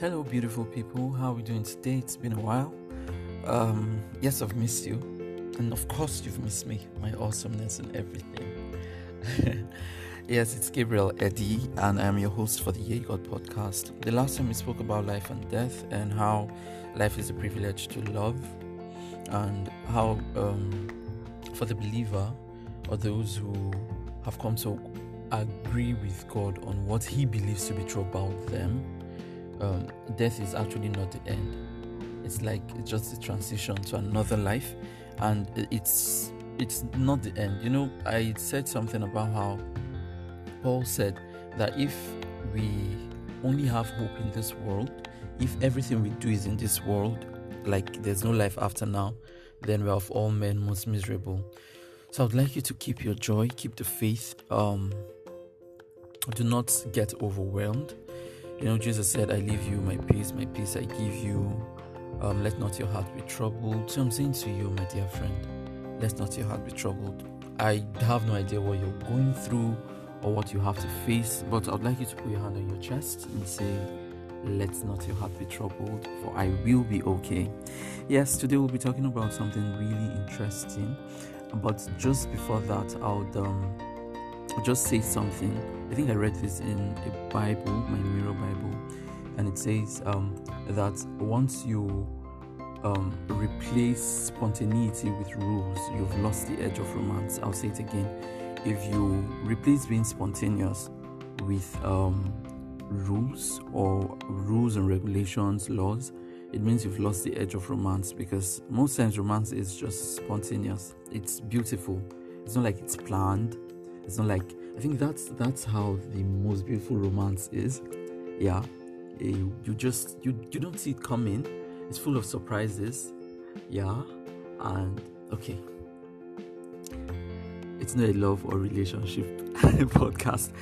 Hello, beautiful people. How are we doing today? It's been a while. Um, yes, I've missed you, and of course, you've missed me, my awesomeness, and everything. yes, it's Gabriel Eddie, and I'm your host for the Yay God podcast. The last time we spoke about life and death, and how life is a privilege to love, and how um, for the believer or those who have come to agree with God on what He believes to be true about them, um, death is actually not the end. It's like it's just a transition to another life, and it's it's not the end. You know, I said something about how Paul said that if we only have hope in this world, if everything we do is in this world, like there's no life after now, then we're of all men most miserable. So I'd like you to keep your joy, keep the faith. Um, do not get overwhelmed. You know, Jesus said, I leave you my peace, my peace I give you. Um, let not your heart be troubled. So I'm saying to you, my dear friend, let not your heart be troubled. I have no idea what you're going through or what you have to face, but I'd like you to put your hand on your chest and say, Let not your heart be troubled, for I will be okay. Yes, today we'll be talking about something really interesting. But just before that, I'll just say something. I think I read this in a Bible, my Mirror Bible, and it says um, that once you um, replace spontaneity with rules, you've lost the edge of romance. I'll say it again. If you replace being spontaneous with um, rules or rules and regulations, laws, it means you've lost the edge of romance because most times romance is just spontaneous. It's beautiful. It's not like it's planned. It's not like I think that's that's how the most beautiful romance is. Yeah, you, you just you you don't see it coming. It's full of surprises. Yeah, and okay, it's not a love or relationship podcast,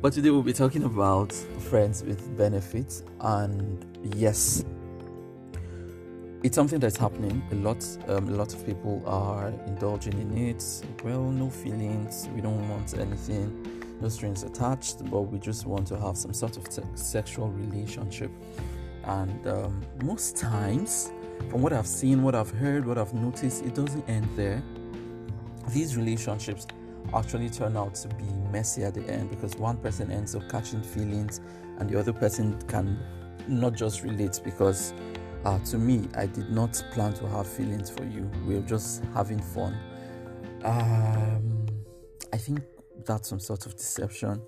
but today we'll be talking about friends with benefits. And yes, it's something that's happening a lot. Um, a lot of people are indulging in it. Well, no feelings. We don't want anything, no strings attached, but we just want to have some sort of te- sexual relationship. And um, most times, from what I've seen, what I've heard, what I've noticed, it doesn't end there. These relationships actually turn out to be messy at the end because one person ends up catching feelings, and the other person can not just relate because uh, to me, I did not plan to have feelings for you. We were just having fun. Um, I think that's some sort of deception.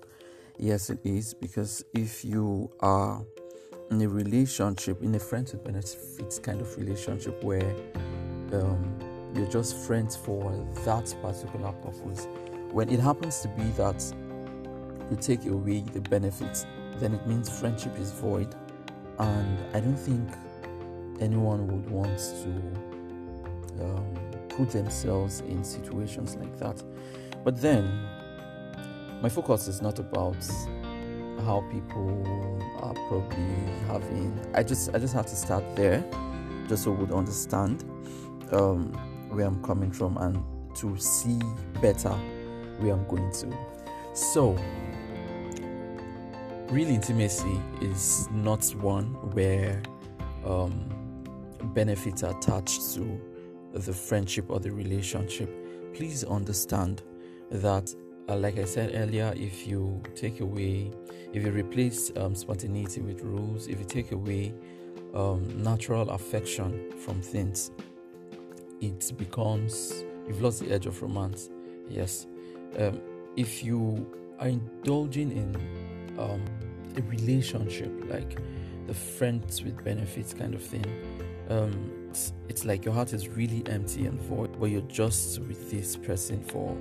Yes, it is because if you are in a relationship, in a friends with benefits kind of relationship where um, you're just friends for that particular purpose, when it happens to be that you take away the benefits, then it means friendship is void. And I don't think anyone would want to um, put themselves in situations like that. But then, my focus is not about how people are probably having. I just I just have to start there, just so would understand um, where I'm coming from and to see better where I'm going to. So, real intimacy is not one where um, benefits attached to the friendship or the relationship. Please understand that, uh, like I said earlier, if you take away, if you replace um, spontaneity with rules, if you take away um, natural affection from things, it becomes you've lost the edge of romance. Yes, um, if you are indulging in um, a relationship like the friends with benefits kind of thing, um, it's, it's, like your heart is really empty and void, but you're just with this person for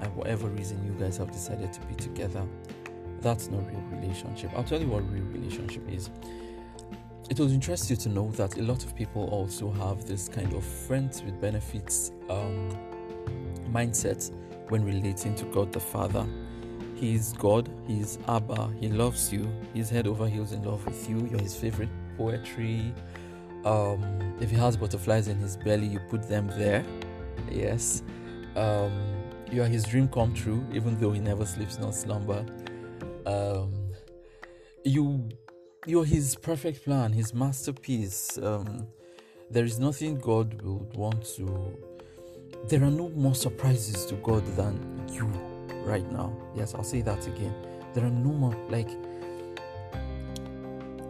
uh, whatever reason you guys have decided to be together. That's not real relationship. I'll tell you what real relationship is. It will interest you to know that a lot of people also have this kind of friends with benefits um, mindset when relating to God the Father. He is God, He is Abba, He loves you, He's head over heels in love with you, you're His favorite poetry, um, if he has butterflies in his belly, you put them there. Yes. Um, you are his dream come true, even though he never sleeps nor slumber. Um, you you're His perfect plan, His masterpiece. Um, there is nothing God would want to. There are no more surprises to God than you right now. Yes, I'll say that again. There are no more, like,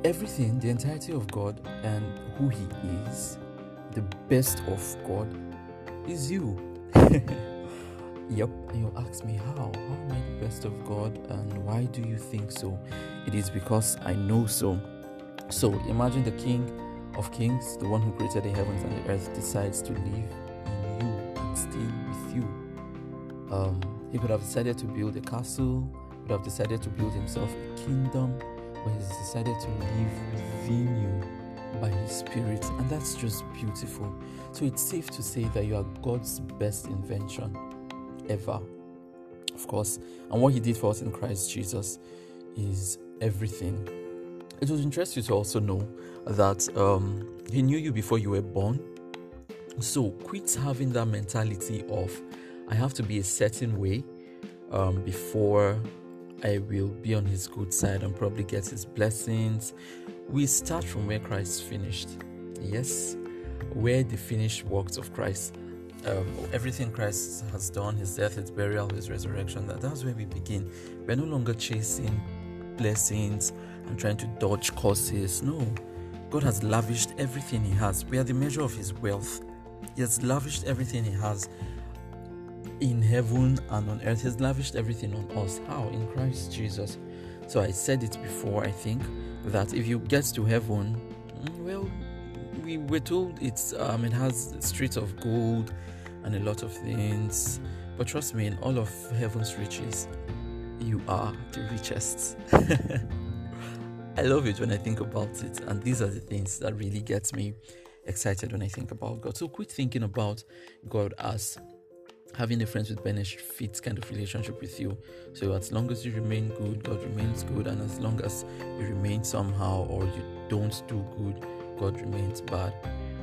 everything, the entirety of God and who He is, the best of God, is you. yep, and you'll ask me how? How am I the best of God and why do you think so? It is because I know so. So imagine the King of Kings, the one who created the heavens and the earth, decides to live in you and stay with you. Um, he could have decided to build a castle, could have decided to build himself a kingdom, but he's decided to live within you by his spirit, and that's just beautiful. So it's safe to say that you are God's best invention ever. Of course, and what he did for us in Christ Jesus is everything. It would interest you to also know that um, he knew you before you were born. So quit having that mentality of I have to be a certain way um, before I will be on his good side and probably get his blessings. We start from where Christ finished. Yes, where the finished works of Christ. Um, everything Christ has done, his death, his burial, his resurrection, that, that's where we begin. We're no longer chasing blessings and trying to dodge curses. No, God has lavished everything He has. We are the measure of His wealth. He has lavished everything He has in heaven and on earth. He's lavished everything on us. How? In Christ Jesus. So I said it before, I think, that if you get to heaven, mm, well, we were told it's um it has streets of gold and a lot of things. But trust me, in all of heaven's riches, you are the richest. I love it when I think about it, and these are the things that really gets me excited when I think about God. So quit thinking about God as having a friends with benefits kind of relationship with you. So as long as you remain good, God remains good, and as long as you remain somehow or you don't do good, God remains bad.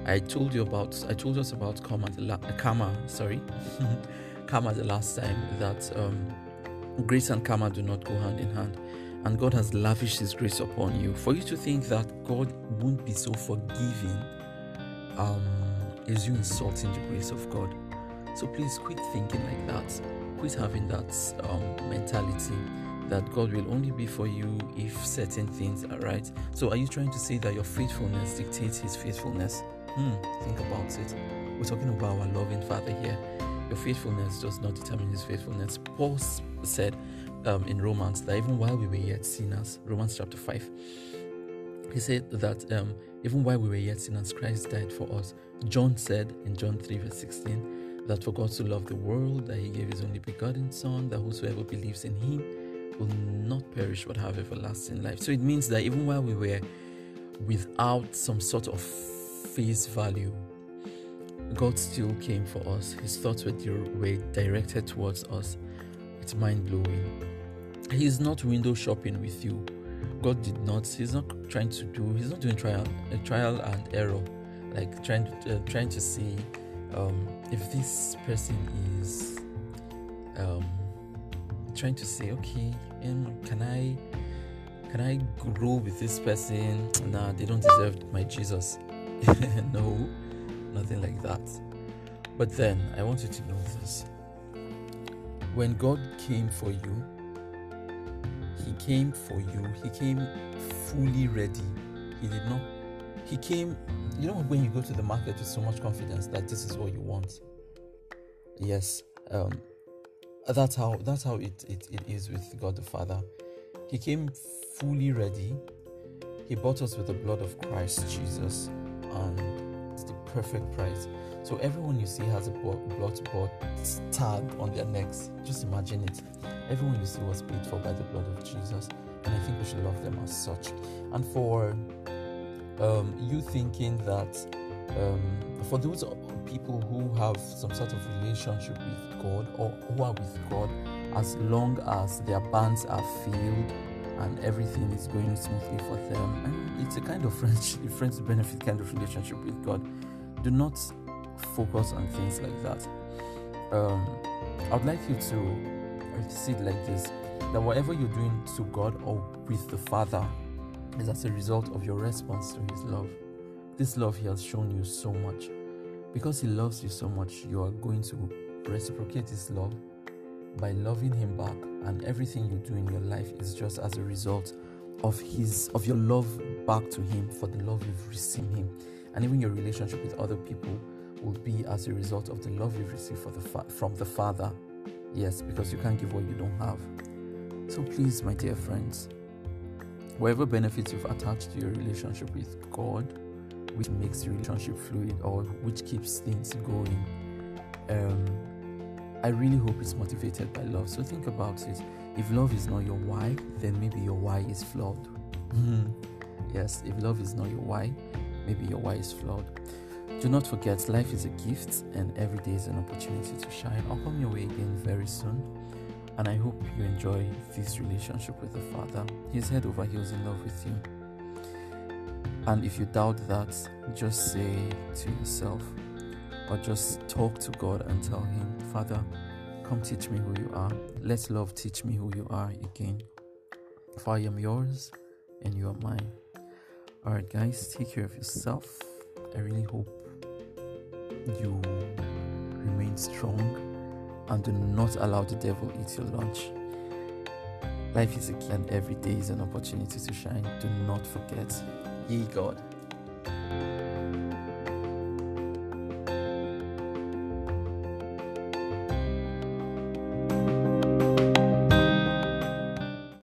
I told you about I told us about karma la- karma sorry karma the last time that um, grace and karma do not go hand in hand and God has lavished His grace upon you, for you to think that God won't be so forgiving um, is you insulting the grace of God. So please quit thinking like that. Quit having that um, mentality that God will only be for you if certain things are right. So are you trying to say that your faithfulness dictates His faithfulness? Hmm, think about it. We're talking about our loving Father here. Your faithfulness does not determine His faithfulness. Paul said, um, in Romans that even while we were yet sinners, Romans chapter 5, he said that um, even while we were yet sinners, Christ died for us. John said in John 3, verse 16, that for God to love the world, that he gave his only begotten Son, that whosoever believes in him will not perish but have everlasting life. So it means that even while we were without some sort of face value, God still came for us. His thoughts were, were directed towards us. It's mind blowing. He's not window shopping with you. God did not. He's not trying to do. He's not doing trial, trial and error, like trying to uh, trying to see um, if this person is um, trying to say, okay, um, can I can I grow with this person? Nah, they don't deserve my Jesus. no, nothing like that. But then I want you to know this: when God came for you he came for you. He came fully ready. He did not. He came. You know when you go to the market with so much confidence that this is what you want. Yes. Um, that's how. That's how it, it, it is with God the Father. He came fully ready. He bought us with the blood of Christ Jesus, and it's the perfect price. So everyone you see has a blood bought tag on their necks. Just imagine it. Everyone you see was paid for by the blood of Jesus, and I think we should love them as such. And for um, you thinking that um, for those people who have some sort of relationship with God or who are with God, as long as their bands are filled and everything is going smoothly for them, and it's a kind of friendship, friends benefit kind of relationship with God. Do not focus on things like that. Um, I would like you to see it like this that whatever you're doing to God or with the Father, is as a result of your response to His love. This love He has shown you so much. Because He loves you so much, you are going to reciprocate His love by loving Him back, and everything you do in your life is just as a result of His of your love back to Him for the love you've received Him, and even your relationship with other people will be as a result of the love you've received the fa- from the Father. Yes, because you can't give what you don't have. So please, my dear friends, whatever benefits you've attached to your relationship with God, which makes the relationship fluid or which keeps things going, um, I really hope it's motivated by love. So think about it. If love is not your why, then maybe your why is flawed. yes, if love is not your why, maybe your why is flawed. Do not forget, life is a gift and every day is an opportunity to shine. I'll come your way again very soon. And I hope you enjoy this relationship with the Father. He's head over heels in love with you. And if you doubt that, just say to yourself, or just talk to God and tell Him, Father, come teach me who you are. Let love teach me who you are again. For I am yours and you are mine. Alright, guys, take care of yourself. I really hope you remain strong and do not allow the devil eat your lunch. Life is a key and every day is an opportunity to shine. Do not forget, ye God.